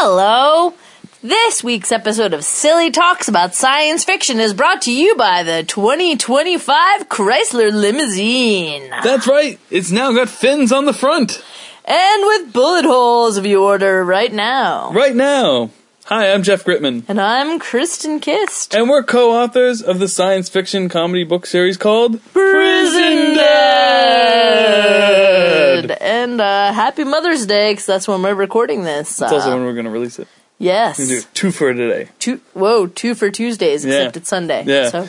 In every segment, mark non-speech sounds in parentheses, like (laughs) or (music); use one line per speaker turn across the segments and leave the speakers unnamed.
Hello! This week's episode of Silly Talks About Science Fiction is brought to you by the 2025 Chrysler Limousine.
That's right. It's now got fins on the front.
And with bullet holes if you order right now.
Right now. Hi, I'm Jeff Gritman.
And I'm Kristen Kist.
And we're co-authors of the science fiction comedy book series called
Prison Dead! And uh, happy Mother's Day, because that's when we're recording this.
It's also when we're going to release it.
yes.
We do two for today.
Two, whoa, two for Tuesdays,
Yeah.
except it's Sunday.
Yeah.
So,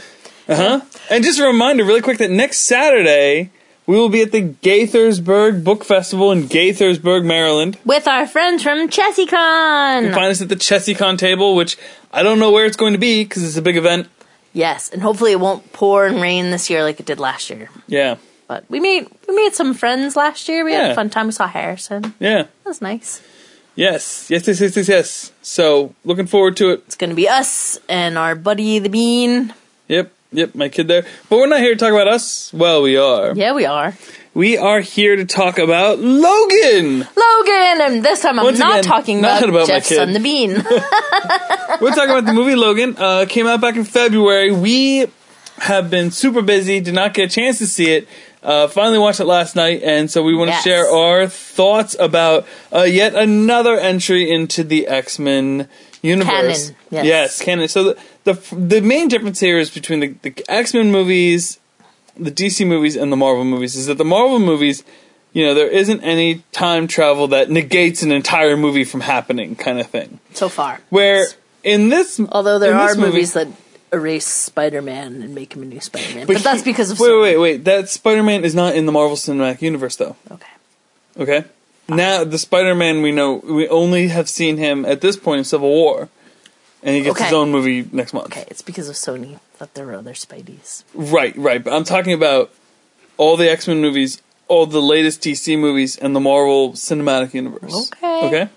Uh huh. And just a reminder, really quick, that next Saturday we will be at the Gaithersburg Book Festival in Gaithersburg, Maryland.
with our friends from ChessieCon!
Find us at the ChessieCon table, which I don't know where it's going to be because it's a big event.
Yes, and hopefully it won't pour and rain this year like it did last year.
Yeah,
But we made we made some friends last year. We had a fun time. We saw Harrison.
yeah,
That was nice.
yes, yes, yes, yes, yes, yes. So looking forward to it.
It's gonna be us and our buddy the Bean.
Yep, yep, my kid there. But we're not here to talk about us. Well, we are.
Yeah, we are.
We are here to talk about Logan.
Logan, and this time I'm
Once
not
again,
talking
not
about,
about
Jeff's son the Bean. (laughs) (laughs)
We're talking about the movie Logan. Uh, came out back in February. We have been super busy, did not get a chance to see it. Uh, finally watched it last night, and so we want to
Yes.
share our thoughts about uh, yet another entry into the X Men universe.
Canon, yes.
canon. So the, the the main difference here is between the, the X Men movies, the DC movies, and the Marvel movies is that the Marvel movies. You know, there isn't any time travel that negates an entire movie from happening, kind of thing.
so far,
Where in this,
although there are
this movie-
movies that erase Spider-Man and make him a new Spider-Man, but, that's because of
wait,
Sony.
wait, wait. That Spider-Man is not in the Marvel Cinematic Universe, though.
Okay,
Okay. Now the Spider-Man we know we only have seen him at this point in Civil War, and he gets
Okay.
his own movie next month.
okay, it's because of Sony that there are other Spideys.
Right, right. But I'm talking about all the X-Men movies, all the latest DC movies, and the Marvel Cinematic Universe.
Okay.
Okay.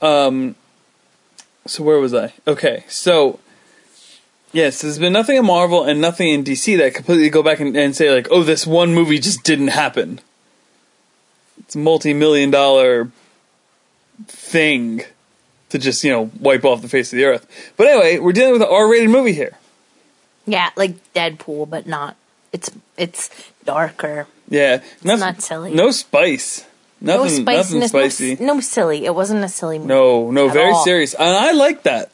Um. So where was I? Okay, so. Yes, there's been nothing in Marvel and nothing in DC that completely go back and, and say like, oh, this one movie just didn't happen. It's a multi-million dollar thing to just you know wipe off the face of the earth. But anyway, we're dealing with an R-rated movie here.
Yeah, like Deadpool, but not. It's it's darker.
Yeah, nothing,
not silly.
No spice.
No
Nothing. nothing.
No,
spicy.
no silly. It wasn't a silly movie.
No, no, very
all.
serious, and I like that.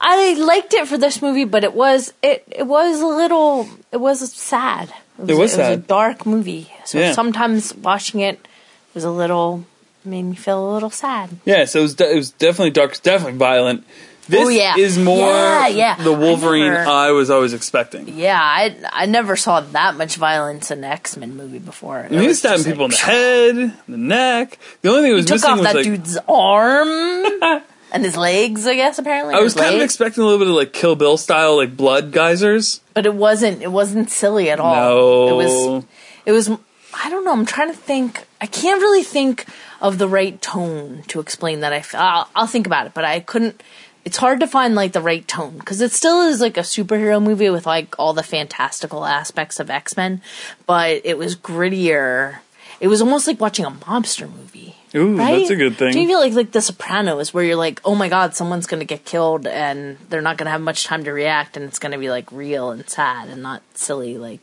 I liked it for this movie, but it was it it was a little it was sad. It
It was
a
sad.
dark movie. So
Yeah.
sometimes watching it was a little made me feel a little sad.
Yeah, so it was, de- it was definitely dark, definitely violent. This
Oh, yeah.
is more
Yeah, yeah.
the Wolverine
I never-
I was always expecting.
Yeah, I I never saw that much violence in an X Men movie before.
He was stabbing people
like,
in the head, the neck. The only thing that was
Took off
was
that
like
dude's arm (laughs) and his legs. I guess apparently.
I was kind of expecting a little bit of like Kill Bill style, like blood geysers.
but it wasn't. It wasn't silly at all.
No,
it was. It was. I don't know. I'm trying to think. I can't really think of the right tone to explain that. I. f- I'll, I'll think about it, but I couldn't. It's hard to find like the right tone because it still is like a superhero movie with like all the fantastical aspects of X Men, but it was grittier. It was almost like watching a mobster movie.
Ooh,
Right?
that's a good thing.
Do you feel like like The Sopranos, where you're like, oh my god, someone's gonna get killed, and they're not gonna have much time to react, and it's gonna be like real and sad, and not silly like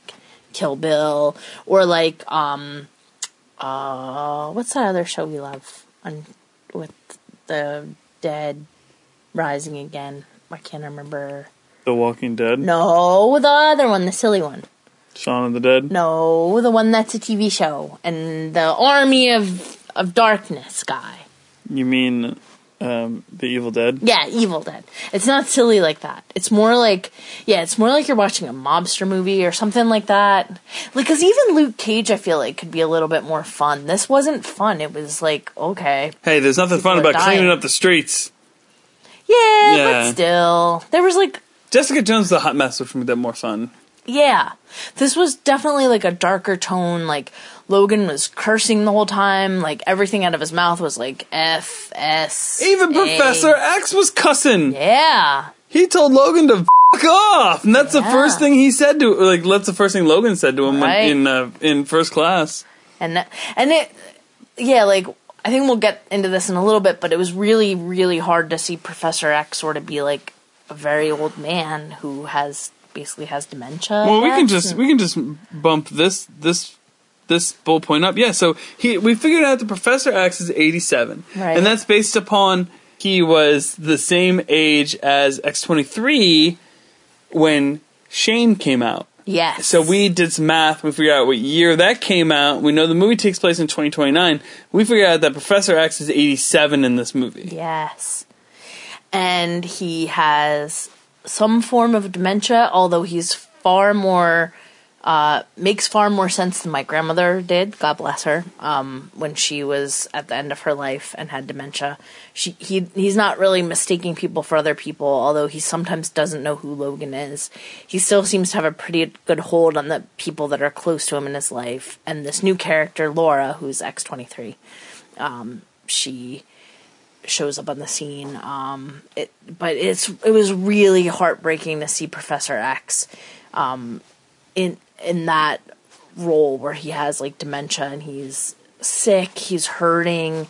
Kill Bill, or like um, uh, what's that other show we love on with the dead rising again? I can't remember.
The Walking Dead,
No, the other one, the silly one.
Shaun of the Dead.
No, the one that's a TV show, and the Army of of Darkness guy.
You mean um, the Evil Dead?
Yeah, Evil Dead. It's not silly like that. It's more like, yeah, it's more like you're watching a mobster movie or something like that. Like, cause even Luke Cage, I feel like could be a little bit more fun. This wasn't fun. It was like, okay,
Hey, there's nothing fun
People are
about cleaning up the streets.
yeah,
Yeah.
but still, there was like,
Jessica Jones, the hot mess, which made that more fun.
yeah, this was definitely like a darker tone. Like Logan was cursing the whole time. Like everything out of his mouth was like F S.
Even Professor X was cussing.
Yeah.
He told Logan to fuck off, and that's the first thing he said to like. That's the first thing Logan said to him when- in uh, in first class.
and that, and it yeah like I think we'll get into this in a little bit, but it was really, really hard to see Professor X sort of be like a very old man who has basically has dementia.
Well, we can just we can just bump this this this bullet point up. Yeah, so he we figured out that Professor X is 87.
Right.
And that's based upon he was the same age as X23 when Shane came out.
yes.
So we did some math. We figured out what year that came out. We know the movie takes place in 2029. We figured out that Professor X is 87 in this movie.
Yes. And he has some form of dementia, although he's far more uh, makes far more sense than my grandmother did. God bless her. Um, when she was at the end of her life and had dementia, she he he's not really mistaking people for other people. Although he sometimes doesn't know who Logan is, he still seems to have a pretty good hold on the people that are close to him in his life. And this new character, Laura, who's X twenty three, um, she shows up on the scene. Um, it, but it's it was really heartbreaking to see Professor X um, in in that role where he has like dementia and he's sick, he's hurting.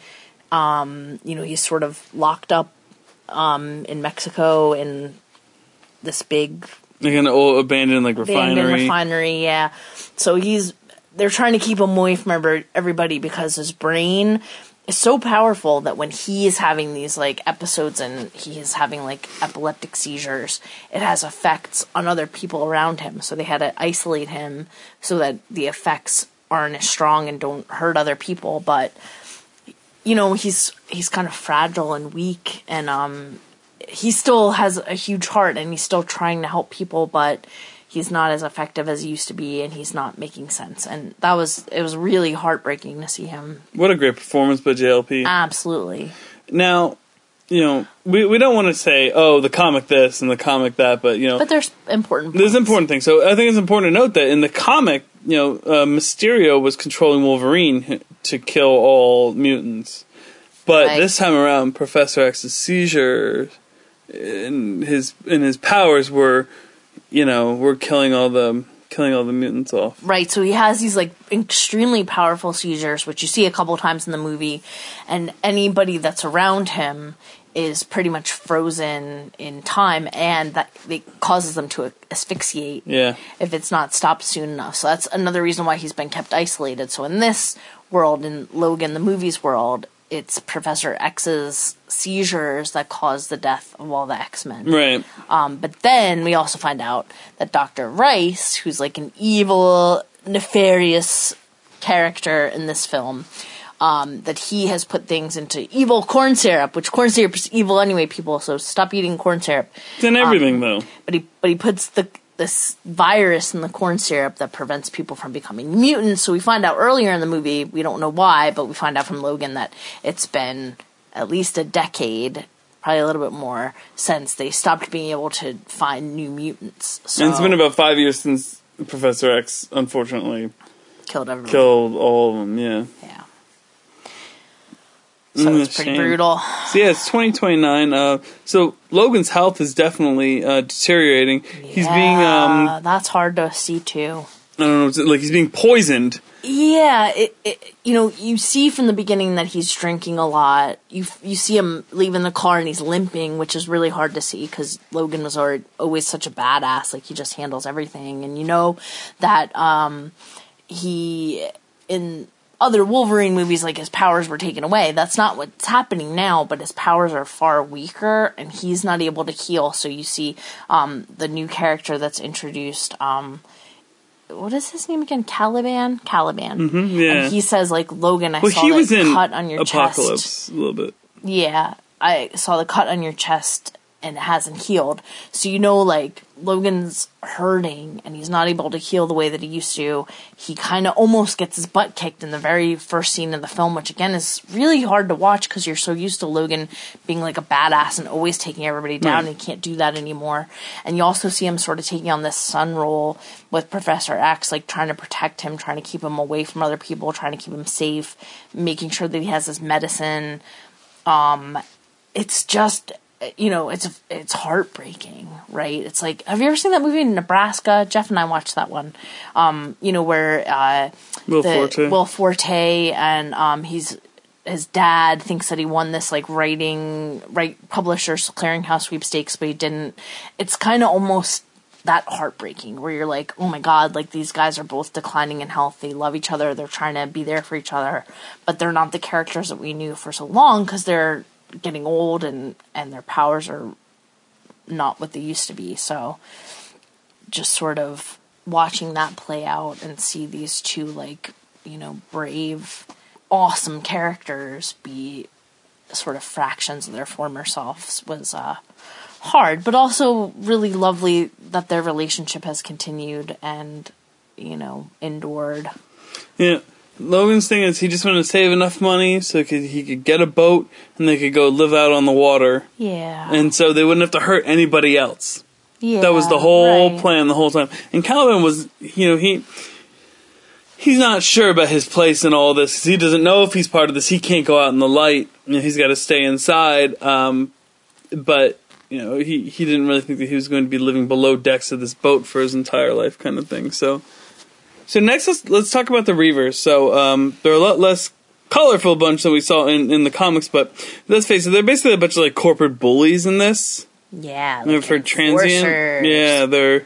Um, you know, he's sort of locked up um, in Mexico in this big
Like an old abandoned like refinery.
refinery. Yeah, so he's they're trying to keep him away from everybody because his brain is so powerful that when he is having these like episodes and he is having like epileptic seizures, it has effects on other people around him. So they had to isolate him so that the effects aren't as strong and don't hurt other people. But you know he's he's kind of fragile and weak and um he still has a huge heart and he's still trying to help people but he's not as effective as he used to be and he's not making sense and that was it was really heartbreaking to see him
What a great performance by JLP.
absolutely
Now, you know, we we don't want to say, oh, the comic this and the comic that, but you know,
but there's important
there's important things. So I think it's important to note that in the comic, you know, uh, Mysterio was controlling Wolverine to kill all mutants, but
Right.
this time around, Professor X's seizure and his and his powers were, you know, were killing all the killing all the mutants off.
Right, so he has these like extremely powerful seizures, which you see a couple times in the movie, and anybody that's around him is pretty much frozen in time, and that it causes them to asphyxiate
Yeah.
if it's not stopped soon enough. So that's another reason why he's been kept isolated. So in this world, in Logan, the movie's world, it's Professor X's seizures that cause the death of all the X Men.
Right.
Um, but then we also find out that Dr. Rice, who's like an evil, nefarious character in this film, um, that he has put things into evil corn syrup, which corn syrup is evil anyway, people. So stop eating corn syrup.
It's in everything though.
But he but he puts the this virus in the corn syrup that prevents people from becoming mutants. So we find out earlier in the movie, we don't know why, but we find out from Logan that it's been at least a decade, probably a little bit more, since they stopped being able to find new mutants. So
And it's been about five years since Professor X, unfortunately,
killed everyone.
killed all of them. Yeah.
Yeah. So
Mm,
it's pretty
shame.
brutal.
So yeah, it's 2029. Uh, so Logan's health is definitely uh, deteriorating. He's being, um,
that's hard to see too.
I don't know, like he's being poisoned.
Yeah, it, it, you know, you see from the beginning that he's drinking a lot. You you see him leaving the car and he's limping, which is really hard to see because Logan was already, always such a badass. Like he just handles everything, and you know that um, he in other Wolverine movies, like his powers were taken away. That's not what's happening now, but his powers are far weaker, and he's not able to heal. So you see um, the new character that's introduced. Um, what is his name again? Caliban. Caliban. Mm-hmm,
yeah.
And he says like Logan, I
Well,
saw
he was in
cut on your
Apocalypse
chest.
a little bit.
Yeah, I saw the cut on your chest and it hasn't healed. So you know, like Logan's hurting and he's not able to heal the way that he used to. He kind of almost gets his butt kicked in the very first scene of the film, which again is really hard to watch because you're so used to Logan being like a badass and always taking everybody down, and he can't do that anymore. And you also see him sort of taking on this son role with Professor X, like trying to protect him, trying to keep him away from other people, trying to keep him safe, making sure that he has his medicine um, it's just you know it's it's heartbreaking right it's like have you ever seen that movie in nebraska jeff and i watched that one um you know where uh
Will
the
Forte.
will forte and um he's his dad thinks that he won this like writing right publishers clearinghouse sweepstakes, but he didn't. It's kind of almost that heartbreaking where you're like, oh my god, like these guys are both declining in health. They love each other. They're trying to be there for each other, but they're not the characters that we knew for so long because they're getting old and and their powers are not what they used to be. So just sort of watching that play out and see these two like you know brave awesome characters be sort of fractions of their former selves was uh hard but also really lovely that their relationship has continued and you know endured
Yeah. Logan's thing is he just wanted to save enough money so he could, he could get a boat and they could go live out on the water.
yeah
And so they wouldn't have to hurt anybody else.
yeah
That was the whole
right.
plan the whole time. And Caliban was, you know, he he's not sure about his place in all this he doesn't know if he's part of this. He can't go out in the light. You know, he's got to stay inside. Um, but you know, he he didn't really think that he was going to be living below decks of this boat for his entire life, kind of thing. So, so next let's let's talk about the Reavers. So um, they're a lot less colorful bunch than we saw in, in the comics, but let's face it, they're basically a bunch of like corporate bullies in this.
yeah
They're
like
for transient.
enforcers.
Yeah, they're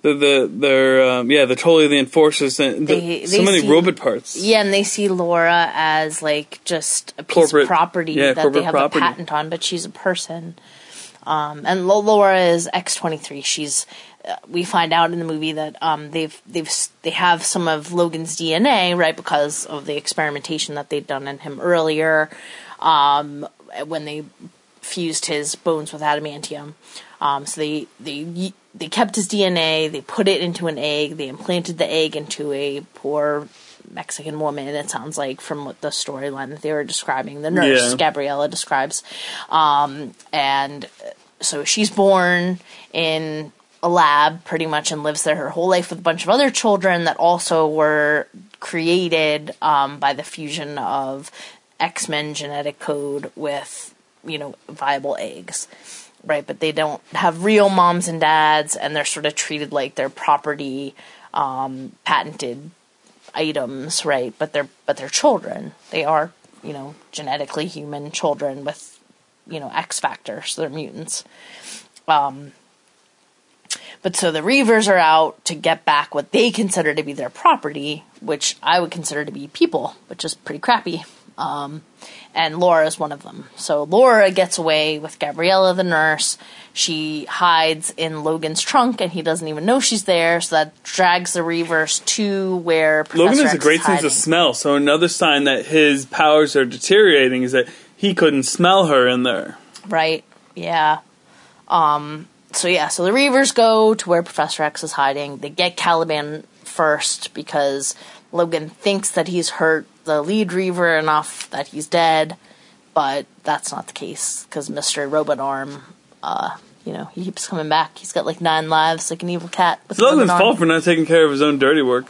they're the they're um, yeah they're totally the enforcers and the,
They-
so many
see-
robot parts.
Yeah, and they see Laura as like just a piece
Corporate-
of property
yeah,
that they have
property.
a patent on, but she's a person. Um, and Laura is X twenty three. She's we find out in the movie that um, they've they've they have some of Logan's DNA right because of the experimentation that they'd done in him earlier um, when they fused his bones with adamantium. Um, so they they they kept his DNA. They put it into an egg. They implanted the egg into a poor Mexican woman. It sounds like from what the storyline that they were describing, the nurse
Yeah.
Gabriella describes, um, and so she's born in a lab pretty much and lives there her whole life with a bunch of other children that also were created um, by the fusion of X-Men genetic code with you know viable eggs. Right but they don't have real moms and dads and they're sort of treated like they're property um, patented items right? But they're but they're children. They are you know genetically human children with you know x factor so they're mutants. Um but so the Reavers are out to get back what they consider to be their property, which I would consider to be people, which is pretty crappy. Um, and Laura is one of them. So Laura gets away with Gabriella, the nurse. She hides in Logan's trunk, and he doesn't even know she's there. So that drags the Reavers to where Professor
Logan has a
X
great sense of smell, so another sign that his powers are deteriorating is that he couldn't smell her in there.
Right. Yeah. Um so yeah, so the Reavers go to where Professor X is hiding. They get Caliban first because Logan thinks that he's hurt the lead Reaver enough that he's dead, but that's not the case because Mr. Robot Arm uh you know, he keeps coming back. He's got like nine lives, like an evil cat.
It's Logan's fault for not taking care of his own dirty work.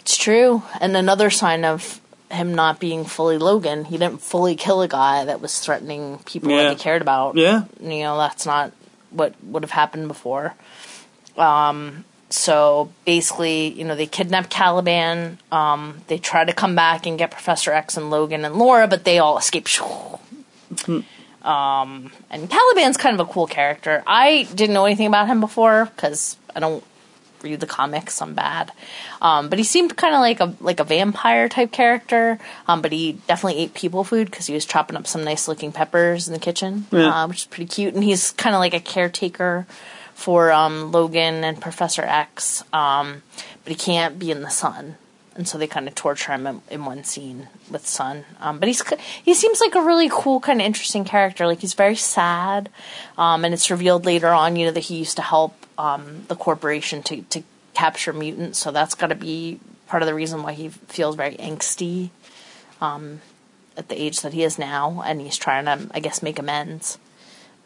It's true. And another sign of him not being fully Logan, he didn't fully kill a guy that was threatening people
Yeah.
that he cared about.
Yeah.
You know, that's not what would have happened before. Um, so basically, you know, they kidnap Caliban. Um, they try to come back and get Professor X and Logan and Laura, but they all escape. (laughs) Um, and Caliban's kind of a cool character. I didn't know anything about him before because I don't read the comics. I'm bad. Um, but he seemed kind of like a like a vampire type character. Um, but he definitely ate people food because he was chopping up some nice looking peppers in the kitchen,
Yeah.
uh, which is pretty cute. And he's kind of like a caretaker for um, Logan and Professor X. Um, but he can't be in the sun. And so they kind of torture him in, in one scene with Sun. Um, but he's he seems like a really cool, kind of interesting character. Like he's very sad, um, and it's revealed later on, you know, that he used to help um, the corporation to to capture mutants. So that's got to be part of the reason why he feels very angsty um, at the age that he is now, and he's trying to, I guess, make amends.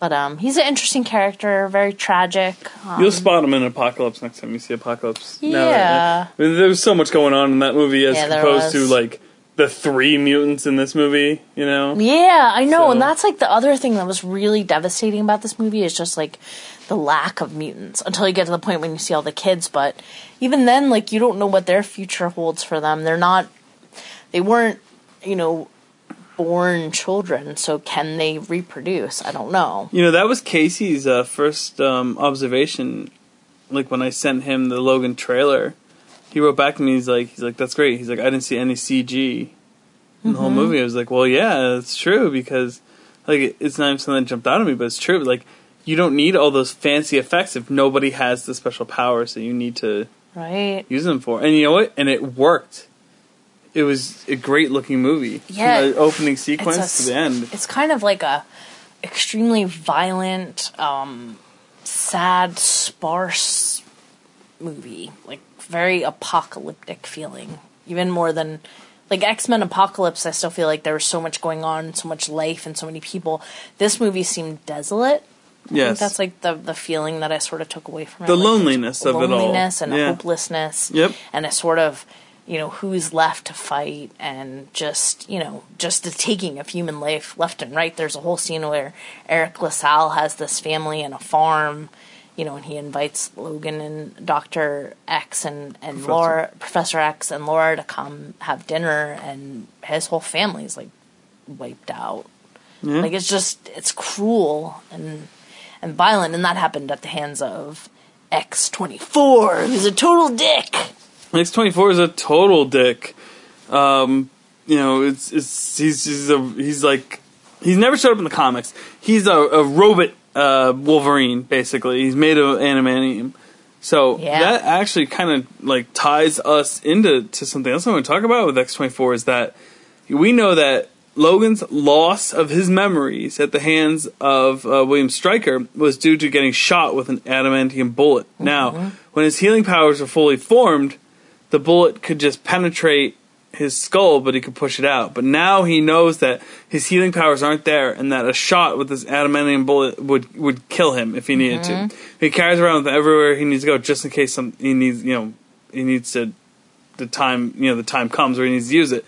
But um, he's an interesting character, very tragic. Um,
You'll spot him in Apocalypse next time you see Apocalypse.
Yeah.
I mean, there was so much going on in that movie as
Yeah,
opposed to like the three mutants in this movie. You know.
Yeah, I know,
So-
and that's like the other thing that was really devastating about this movie is just like the lack of mutants until you get to the point when you see all the kids. But even then, like you don't know what their future holds for them. They're not, they weren't, you know, born children, so can they reproduce? I don't know.
You know, that was Casey's uh, first um, observation. Like when I sent him the Logan trailer, he wrote back to me. He's like, he's like, that's great. He's like, I didn't see any CG in the whole movie. I was like, well, yeah, it's true because like it's not even something that jumped out at me, but it's true. Like you don't need all those fancy effects if nobody has the special powers that you need to
Right?
use them for. And you know what? And it worked. It was a great looking movie.
Yeah.
From the opening sequence
a
to the end.
It's kind of like a extremely violent, um, sad, sparse movie. Like very apocalyptic feeling. Even more than like X Men Apocalypse, I still feel like there was so much going on, so much life, and so many people. This movie seemed desolate. I think
Yes.
that's like the the feeling that I sort of took away from it.
The
like,
loneliness of it all.
loneliness and
Yeah.
hopelessness.
Yep.
And a sort of, you know, who's left to fight and just, you know, just the taking of human life left and right. There's a whole scene where Eric LaSalle has this family and a farm, you know, and he invites Logan and Dr. X and, and
Professor.
Laura, Professor X and Laura to come have dinner and his whole family's like wiped out.
Yeah.
Like it's just it's cruel and and violent, and that happened at the hands of X twenty four, who's a total dick.
X twenty four is a total dick. Um, you know, it's it's he's he's a he's like he's never showed up in the comics. He's a, a robot uh, Wolverine, basically. He's made of adamantium. So
Yeah.
that actually kind of like ties us into to something else I want to talk about with X twenty four is that we know that Logan's loss of his memories at the hands of uh, William Stryker was due to getting shot with an adamantium bullet. Now, when his healing powers were fully formed, the bullet could just penetrate his skull, but he could push it out. But now he knows that his healing powers aren't there, and that a shot with this adamantium bullet would would kill him if he needed to. He carries around with it everywhere he needs to go, just in case some he needs, you know, he needs to. The time, you know, the time comes where he needs to use it.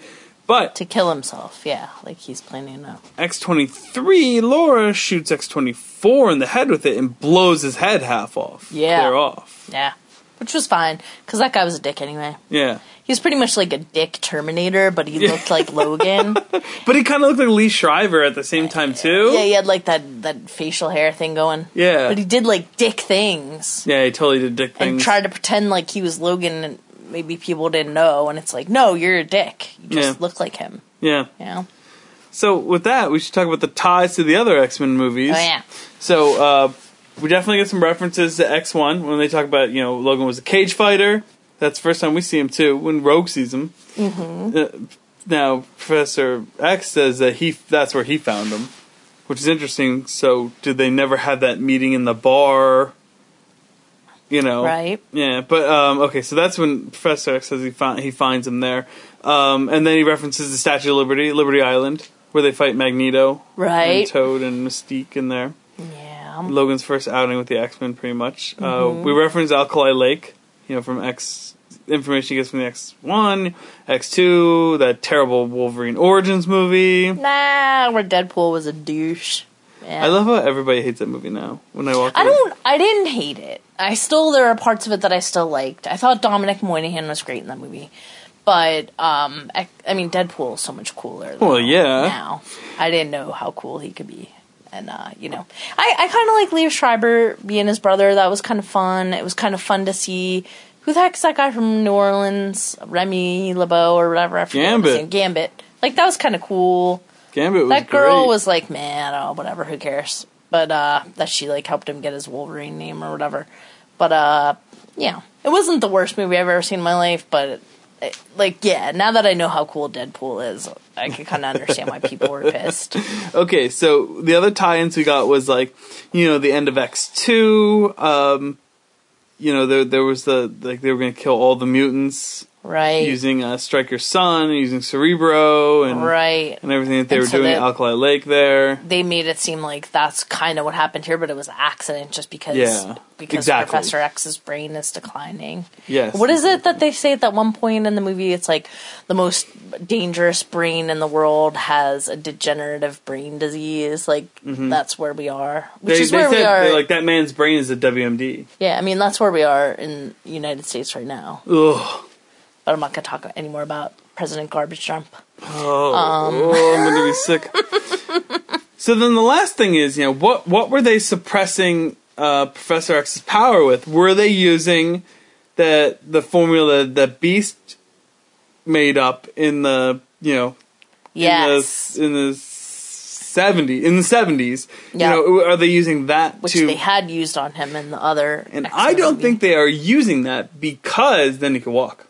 But
To kill himself, yeah, like he's planning to.
X23, Laura shoots X24 in the head with it and blows his head half off.
Yeah.
Clear off.
Yeah. Which was fine, because that guy was a dick anyway.
Yeah.
He was pretty much like a dick Terminator, but he looked like (laughs) Logan.
But he kind of looked like Liev Schreiber at the same uh, time, too.
Yeah, he had like that, that facial hair thing going.
Yeah.
But he did like dick things.
Yeah, he totally did dick things.
and tried to pretend like he was Logan and maybe people didn't know and it's like, no, you're a dick. You just
Yeah.
look like him.
yeah.
Yeah.
So, with that, we should talk about the ties to the other X Men movies.
Oh yeah.
So, uh, we definitely get some references to X1 when they talk about, you know, Logan was a cage fighter. That's the first time we see him, too, when Rogue sees him. Mm-hmm. Uh, now, Professor X says that he that's where he found him, which is interesting. So, did they never have that meeting in the bar? You know,
Right.
Yeah, but um, okay, so that's when Professor X says he find, he finds him there, um, and then he references the Statue of Liberty, Liberty Island, where they fight Magneto,
right? and.
Toad and Mystique in there.
Yeah.
Logan's first outing with the X Men, pretty much. Uh,
Mm-hmm.
we reference Alkali Lake, you know, from X information he gets from the X One, X Two, that terrible Wolverine Origins movie.
Nah, where Deadpool was a douche. Yeah.
I love how everybody hates that movie now. When I walk,
I
in.
don't. I didn't hate it. I still there are parts of it that I still liked. I thought Dominic Monaghan was great in that movie, but um, I, I mean Deadpool is so much cooler.
Well, yeah.
Now I didn't know how cool he could be, and uh, you know, I I kind of like Liev Schreiber being his brother. That was kind of fun. It was kind of fun to see. Who the heck's that guy from New Orleans? Remy LeBeau or whatever. I forget what his
Gambit.
name- Gambit. Like that was kind of cool
Gambit was
that girl
great.
was like, man, oh, whatever, who cares? But uh that she like helped him get his Wolverine name or whatever. But uh yeah, it wasn't the worst movie I've ever seen in my life, but it, like yeah, now that I know how cool Deadpool is, I can kind of understand why people were pissed. (laughs)
Okay, so the other tie-ins we got was like, you know, the end of X two. Um, you know, there there was the like they were going to kill all the mutants
Right.
using uh, Stryker's son, using Cerebro, and
right.
and everything that they
And
were
so
doing at Alkali Lake there.
They made it seem like that's kind of what happened here, but it was an accident just because
Yeah,
because
exactly.
Professor X's brain is declining.
Yes.
What is it that they say at that one point in the movie? It's like the most dangerous brain in the world has a degenerative brain disease. Like that's where we are, which
Mm-hmm. They,
is where
said
we are.
like that man's brain is a WMD.
yeah, I mean that's where we are in the United States right now.
Ugh.
But I'm not going to talk any more about President Garbage Trump.
Oh, oh, I'm gonna be sick. (laughs) so then the last thing is, you know, what what were they suppressing uh, Professor X's power with? Were they using the the formula that Beast made up in the you know
Yes.
in the in the seventy in the seventies?
Yeah.
You know, are they using that
which
to?
they had used on him in the other.
and
X-Men
I don't
movie.
think they are using that because then he could walk.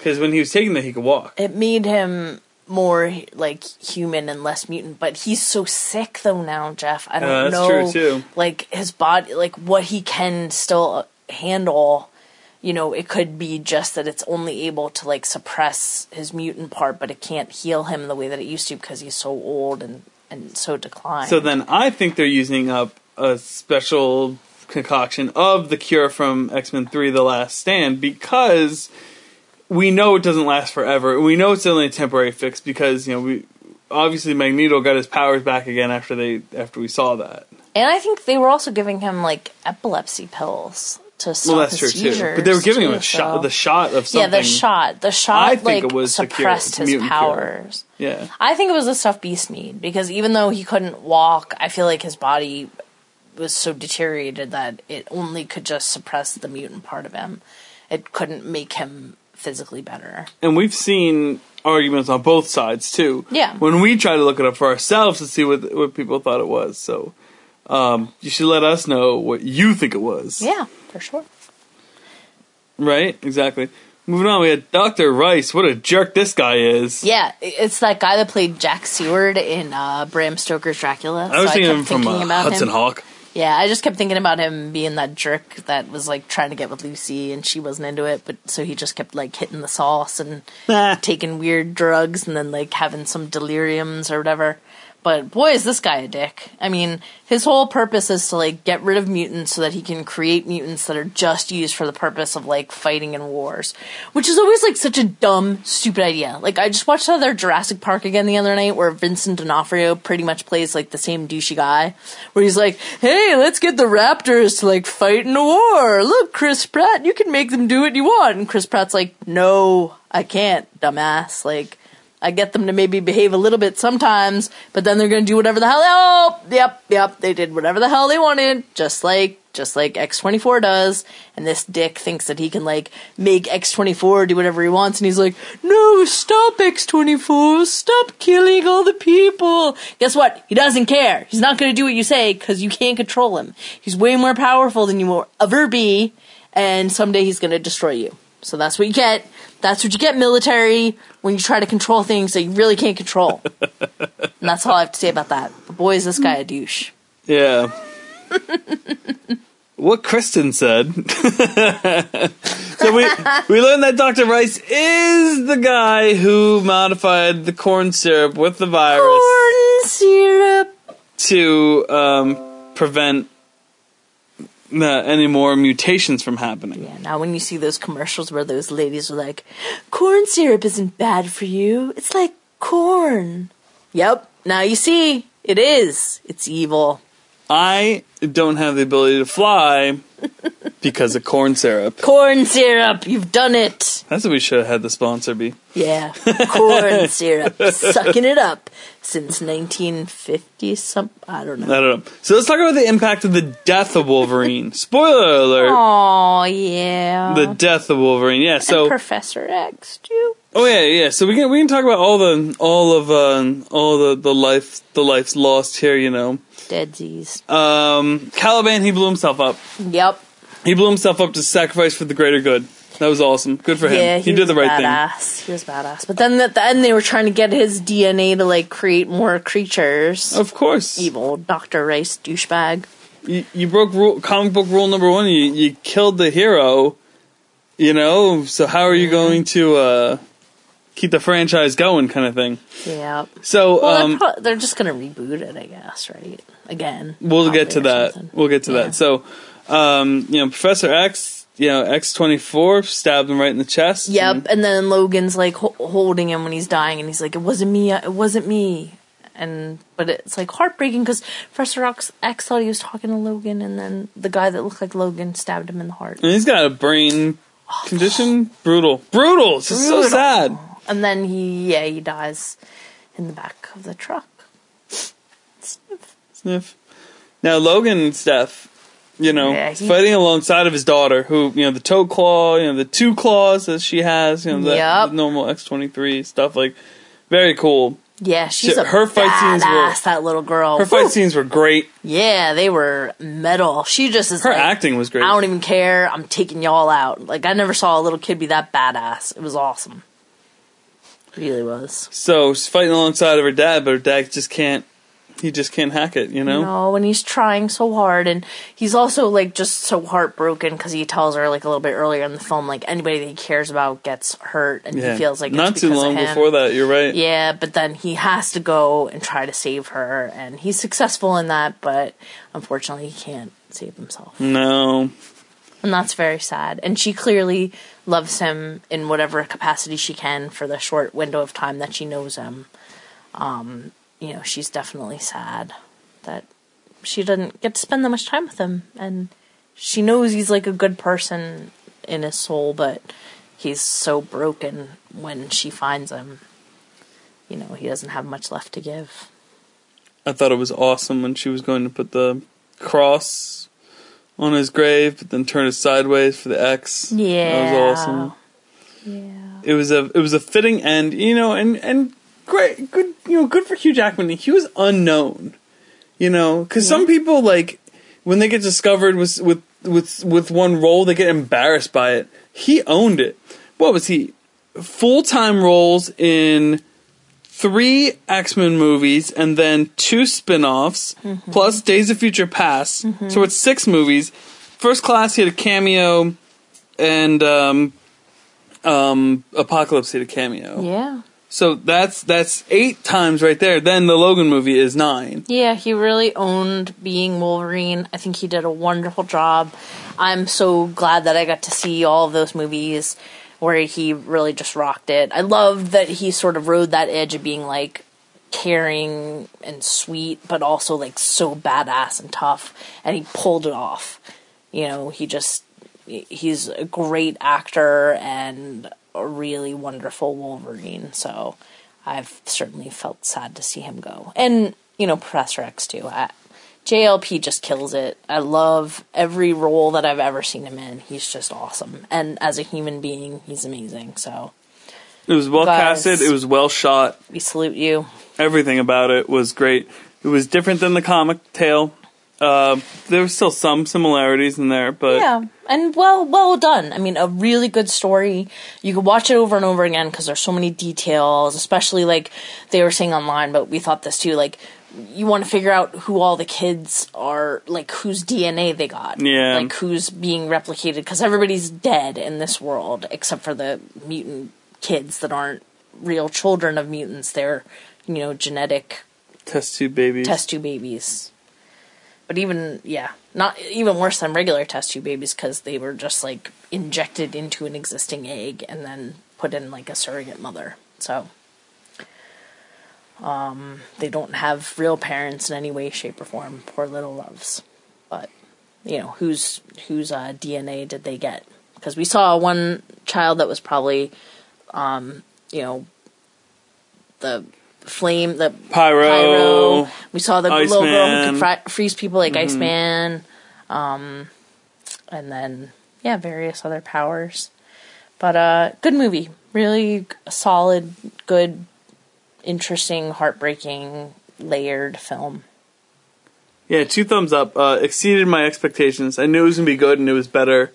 Because when he was taking that, he could walk.
it made him more like human and less mutant. But he's so sick though now, Jeff. I don't
uh, that's
know.
true, too.
Like his body, like what he can still handle. You know, it could be just that it's only able to like suppress his mutant part, but it can't heal him the way that it used to because he's so old and and so declined.
So then I think they're using up a special concoction of the cure from X Men 3 The Last Stand because we know it doesn't last forever. We know it's only a temporary fix because, you know, we obviously Magneto got his powers back again after they after we saw that.
And I think they were also giving him like epilepsy pills to stop
Well, that's true
his
too. But they were giving him
too,
a shot
so-
the shot of something.
Yeah, the shot. The shot
I think
like
it was the cure,
suppressed his
mutant cure.
powers.
Yeah.
I think it was the stuff Beast need because even though he couldn't walk, I feel like his body was so deteriorated that it only could just suppress the mutant part of him. It couldn't make him physically better.
And we've seen arguments on both sides too.
Yeah.
When we try to look it up for ourselves to see what what people thought it was. So um, you should let us know what you think it was.
Yeah, for sure.
Right? Exactly. Moving on, we had Dr. Rice. What a jerk this guy is.
Yeah, it's that guy that played Jack Seward in uh, Bram Stoker's Dracula.
I was
so
thinking
I
him from
thinking
uh, Hudson
him.
Hawk.
Yeah, I just kept thinking about him being that jerk that was like trying to get with Lucy and she wasn't into it, but so he just kept like hitting the sauce and (laughs) taking weird drugs and then like having some deliriums or whatever. But boy, is this guy a dick. I mean, his whole purpose is to like get rid of mutants so that he can create mutants that are just used for the purpose of like fighting in wars, which is always like such a dumb, stupid idea. Like I just watched another Jurassic Park again the other night where Vincent D'Onofrio pretty much plays like the same douchey guy, where he's like, "Hey, let's get the Raptors to like fight in a war. Look, Chris Pratt, you can make them do what you want." And Chris Pratt's like, "No, I can't, dumbass. Like." I get them to maybe behave a little bit sometimes, but then they're going to do whatever the hell. Oh, yep, yep. They did whatever the hell they wanted, just like just like X24 does. And this dick thinks that he can like make X24 do whatever he wants, and he's like, "No, stop X24, stop killing all the people." Guess what? He doesn't care. He's not going to do what you say because you can't control him. He's way more powerful than you will ever be, and someday he's going to destroy you. So that's what you get. That's what you get, military, when you try to control things that you really can't control. and that's all I have to say about that. But boy, is this guy a douche.
Yeah. what Kristen said. so we we learned that Dr. Rice is the guy who modified the corn syrup with the virus
Corn syrup.
to um, prevent uh, any more mutations from happening.
Yeah, now when you see those commercials where those ladies are like, corn syrup isn't bad for you, it's like corn. Yep, now you see, it is. It's evil.
I don't have the ability to fly (laughs) because of corn syrup.
Corn syrup, you've done it.
That's what we should have had the sponsor be.
Yeah, corn (laughs) syrup, sucking it up since 1950 some. I don't know.
I don't know. So let's talk about the impact of the death of Wolverine. (laughs) Spoiler alert.
Oh yeah.
The death of Wolverine. Yeah. So
Professor X too.
Oh yeah, yeah. So we can we can talk about all the all of uh, all the the life the life's lost here. You know,
Deadsies.
um, Caliban he blew himself up.
Yep.
He blew himself up to sacrifice for the greater good. That was awesome. Good for him.
Yeah,
he,
he,
did the right thing.
badass. He was badass. But then at the end, they were trying to get his DNA to like create more creatures.
Of course,
Evil Doctor Rice douchebag.
you, you broke rule, comic book rule number one. You you killed the hero. You know, so how are you going to uh, keep the franchise going, kind of thing?
Yeah.
So
Well,
um,
they're, pro- they're just gonna reboot it, I guess, right? Again.
We'll get to that. We'll get to
Yeah.
that. So, um, you know, Professor X, you know, X twenty four stabbed him right in the chest.
Yep. And then Logan's like ho- holding him when he's dying, and he's like, "It wasn't me. It wasn't me." And but it's like heartbreaking because Professor X, X thought he was talking to Logan, and then the guy that looked like Logan stabbed him in the heart.
And he's got a brain (sighs) condition. Brutal. Brutal. It's just so sad.
And then he, yeah, he dies in the back of the truck. Sniff.
Sniff. Now Logan and Steph, you know,
Yeah, he-
fighting alongside of his daughter, who you know the toe claw, you know the two claws that she has, you know the,
Yep.
normal X twenty three stuff, like very cool.
Yeah, she's a
her fight scenes were-
badass, that little girl.
Her
Woo!
fight scenes were great.
Yeah, they were metal. She just is
Her
like,
acting was great.
I don't even care. I'm taking y'all out. Like I never saw a little kid be that badass. It was awesome. Really was.
So she's fighting alongside of her dad, but her dad just can't. He just can't hack it, you know.
No, and he's trying so hard, and he's also like just so heartbroken because he tells her like a little bit earlier in the film, like anybody that he cares about gets hurt, and
Yeah,
he feels like
not
it's
too long
of him.
before that. You're right.
Yeah, but then he has to go and try to save her, and he's successful in that, but unfortunately, he can't save himself.
No,
And that's very sad. And she clearly loves him in whatever capacity she can for the short window of time that she knows him. Um, you know, she's definitely sad that she doesn't get to spend that much time with him. And she knows he's like a good person in his soul, but he's so broken when she finds him. You know, he doesn't have much left to give.
I thought it was awesome when she was going to put the cross on his grave, but then turn it sideways for the X.
Yeah.
that was awesome.
Yeah.
It was a it was a fitting end, you know, and and great, good, you know, good for Hugh Jackman. He was unknown, you know, because some people like when they get discovered with with with with one role, they get embarrassed by it. He owned it. What was he? Full time roles in three X Men movies and then two spin offs, plus Days of Future Past. So it's six movies. First Class, he had a cameo, and um, um, Apocalypse had a cameo.
Yeah.
So that's that's eight times right there. Then the Logan movie is nine.
Yeah, he really owned being Wolverine. I think he did a wonderful job. I'm so glad that I got to see all of those movies where he really just rocked it. I love that he sort of rode that edge of being like caring and sweet, but also like so badass and tough, and he pulled it off. You know, he just he's a great actor and a really wonderful Wolverine. So I've certainly felt sad to see him go. And, you know, Professor X too. I, JLP just kills it. I love every role that I've ever seen him in. He's just awesome. And as a human being, he's amazing. So
It was well
Guys.
casted. It was well shot.
we salute you.
Everything about it was great. It was different than the comic tale. Uh, there was still some similarities in there, but
Yeah, and well, well done. I mean, a really good story. You could watch it over and over again because there's so many details, especially like they were saying online, but we thought this too. Like, you want to figure out who all the kids are, like whose DNA they got,
Yeah.
like who's being replicated because everybody's dead in this world except for the mutant kids that aren't real children of mutants. They're you know genetic
test tube babies.
test tube babies. But even yeah, not even worse than regular test tube babies because they were just like injected into an existing egg and then put in like a surrogate mother. So um, they don't have real parents in any way, shape, or form. Poor little loves. But you know whose whose uh, DNA did they get? Because we saw one child that was probably, um, you know, the flame the
Pyro.
pyro. We saw the little girl who
Iceman.
could freeze people like Iceman. Um, and then yeah, various other powers. But uh, good movie, really solid, good, interesting, heartbreaking, layered film.
Yeah, two thumbs up. Uh, exceeded my expectations. I knew it was gonna be good, and it was better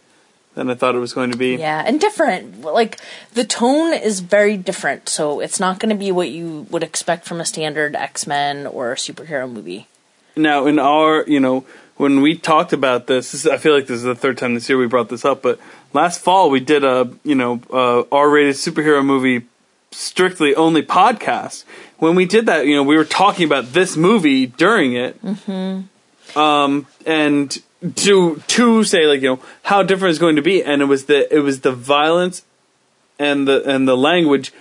than I thought it was going to be.
Yeah, and different. Like the tone is very different, so it's not going to be what you would expect from a standard X Men or superhero movie.
Now, in our, you know, when we talked about this, this is, I feel like this is the third time this year we brought this up, but last fall we did a, you know, uh, R-rated superhero movie strictly only podcast. When we did that, you know, we were talking about this movie during it. Mm-hmm. Um, and to to say like you know how different it's going to be, and it was the it was the violence and the and the language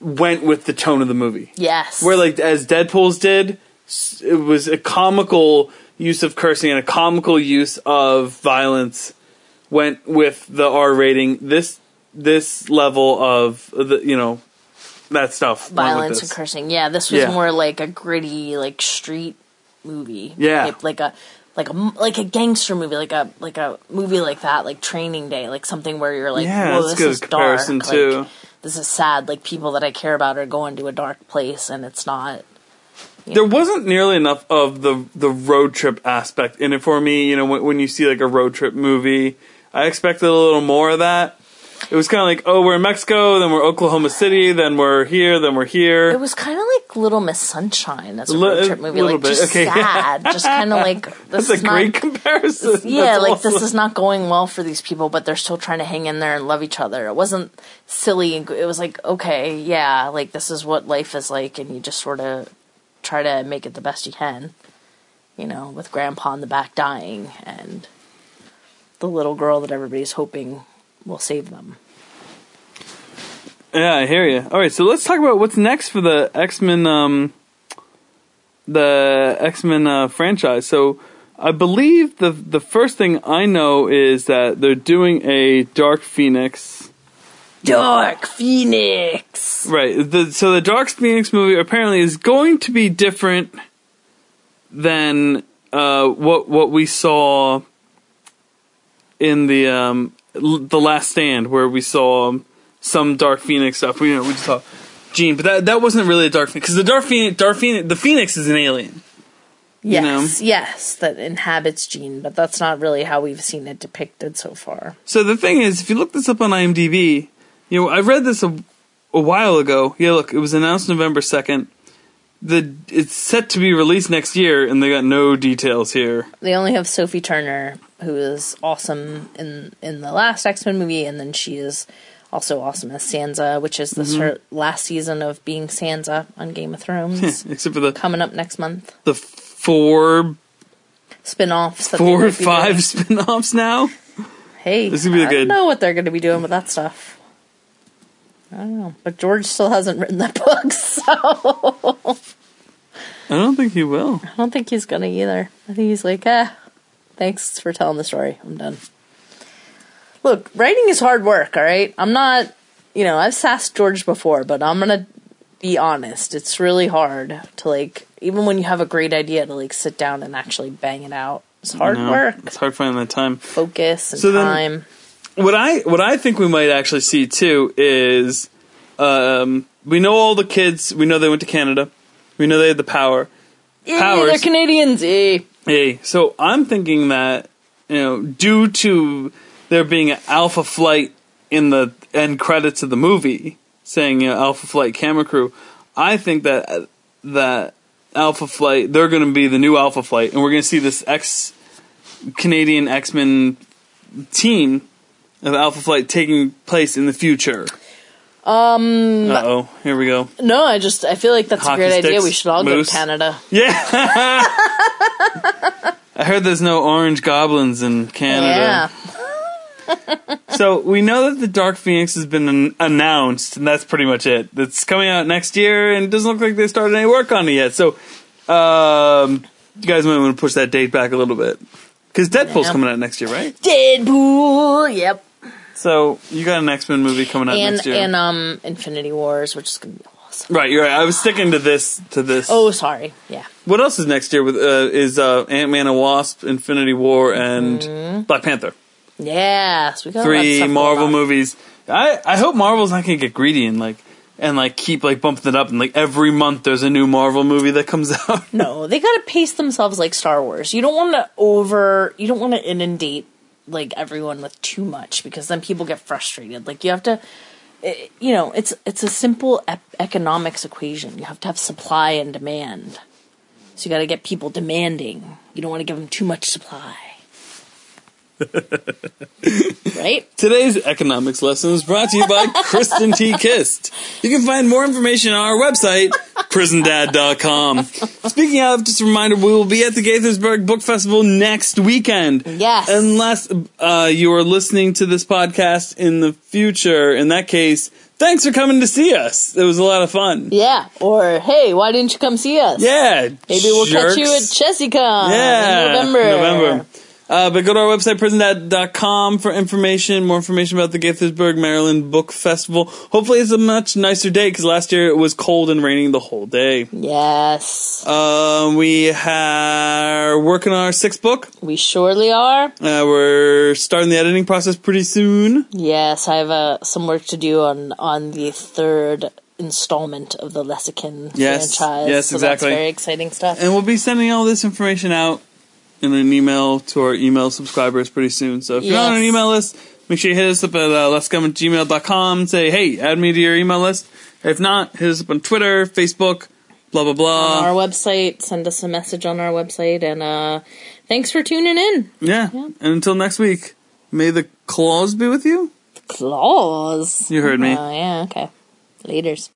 went with the tone of the movie
Yes,
where like as Deadpool's did, it was a comical use of cursing and a comical use of violence went with the R rating. This this level of the you know that stuff.
violence and cursing. Yeah, this was
Yeah.
more like a gritty, like street movie.
Yeah.
like, like a like a like a gangster movie, like a like a movie like that, like Training Day, like something where you're like,
Yeah,
whoa, this
good
is
comparison,
dark.
too.
Like, this is sad. Like people that I care about are going to a dark place, and it's not.
There wasn't nearly enough of the the road trip aspect in it for me. You know, when, when you see like a road trip movie, I expected a little more of that. It was kind of like, oh, we're in Mexico, then we're Oklahoma City, then we're here, then we're here.
It was kind of like Little Miss Sunshine as a road trip movie,
little
like
bit,
just
okay.
sad, just kind of (laughs) like this
That's a
not-
great comparison.
yeah,
That's
like
awesome.
this is not going well for these people, but they're still trying to hang in there and love each other. It wasn't silly. and It was like, okay, yeah, like this is what life is like, and you just sort of try to make it the best you can. You know, with Grandpa in the back dying and the little girl that everybody's hoping will save them.
Yeah, I hear you. All right, so let's talk about what's next for the X Men, um, the X Men uh, franchise. So, I believe the the first thing I know is that they're doing a Dark Phoenix.
Dark Phoenix.
Right. The, so the Dark Phoenix movie apparently is going to be different than uh, what what we saw in the um, the Last Stand, where we saw um, some Dark Phoenix stuff. We you know we just saw Jean, but that that wasn't really a Dark Phoenix because the Dark Phoenix, Dark Phoenix, the Phoenix is an alien.
Yes, yes, that inhabits Jean, but that's not really how we've seen it depicted so far.
So the thing is, if you look this up on IMDb, you know I read this a, a while ago. Yeah, look, it was announced November second. The it's set to be released next year, and they got no details here.
They only have Sophie Turner, who is awesome in in the last X Men movie, and then she is also awesome as Sansa, which is this
Mm-hmm.
her last season of being Sansa on Game of Thrones, (laughs)
Except for the
coming up next month.
the four
Spin-offs,
four or five
doing.
spin-offs now.
Hey,
This is gonna be
I
good.
don't know what they're going to be doing with that stuff. I don't know, but George still hasn't written that (laughs) book, so
I don't think he will.
I don't think he's gonna either. I think he's like, eh, thanks for telling the story. I'm done. Look, writing is hard work, alright? I'm not, you know, I've sassed George before, but I'm gonna be honest. It's really hard to, like, even when you have a great idea, to, like, sit down and actually bang it out. It's hard
No,
work.
It's hard finding the time.
Focus and
So then-
time.
What I what I think we might actually see too is um, we know all the kids. We know they went to Canada. We know they had the power. Powers.
they're Canadians, eh?
Hey, so I'm thinking that you know, due to there being an Alpha Flight in the end credits of the movie, saying you know, Alpha Flight camera crew, I think that that Alpha Flight they're going to be the new Alpha Flight, and we're going to see this ex Canadian X Men team of Alpha Flight taking place in the future. Um. Uh oh, here we go.
No, I just, I feel like that's
Hockey
a great idea. We should all
moose.
go to Canada.
Yeah. (laughs) I heard there's no orange goblins in Canada.
Yeah. (laughs) (laughs)
So we know that the Dark Phoenix has been an- announced, and that's pretty much it. It's coming out next year, and it doesn't look like they started any work on it yet. So, um, you guys might want to push that date back a little bit because Deadpool's
Yeah.
coming out next year, right?
Deadpool, yep.
So you got an X Men movie coming out
and
next year,
and um Infinity Wars, which is gonna be awesome.
right? You're right. I was sticking to this. To this.
Oh, sorry. Yeah.
what else is next year? With uh, is uh, Ant Man and Wasp, Infinity War, and Black Panther.
Yes, we got a lot of
three Marvel movies. I I hope Marvel's not gonna get greedy and like and like keep like bumping it up and like every month there's a new Marvel movie that comes (laughs) out.
No, they gotta pace themselves like Star Wars. You don't want to over. You don't want to inundate like everyone with too much because then people get frustrated. Like you have to. eh, You know, it's it's a simple economics equation. You have to have supply and demand. So you got to get people demanding. You don't want to give them too much supply. Right?
Today's economics lesson is brought to you by (laughs) Kristen T. Kist. You can find more information on our website, prisondad.com. Speaking of, just a reminder, we will be at the Gaithersburg Book Festival next weekend.
Yes.
Unless uh, you are listening to this podcast in the future. In that case, thanks for coming to see us. It was a lot of fun.
Yeah. Or hey, why didn't you come see us?
Yeah.
Maybe we'll catch you at
jerks.
ChessieCon
Yeah,
in November.
November. Uh, but go to our website, prisondad.com for information, more information about the Gaithersburg, Maryland Book Festival. Hopefully it's a much nicer day because last year it was cold and raining the whole day.
Yes,
Um, we are working on our sixth book.
we surely are.
Uh, we're starting the editing process pretty soon.
Yes, I have uh, some work to do on on the third installment of the Lessican
Yes,
franchise.
yes,
so
exactly.
That's very exciting stuff.
And we'll be sending all this information out in an email to our email subscribers pretty soon. So if you're on an email list, make sure you hit us up at uh, at gmail.com. Say, hey, add me to your email list. If not, hit us up on Twitter, Facebook, blah, blah,
on
blah.
our website, send us a message on our website, and uh, thanks for tuning in.
yeah.
Yeah.
And until next week, may the claws be with you.
Claws.
You heard me.
Oh yeah, okay. Laters.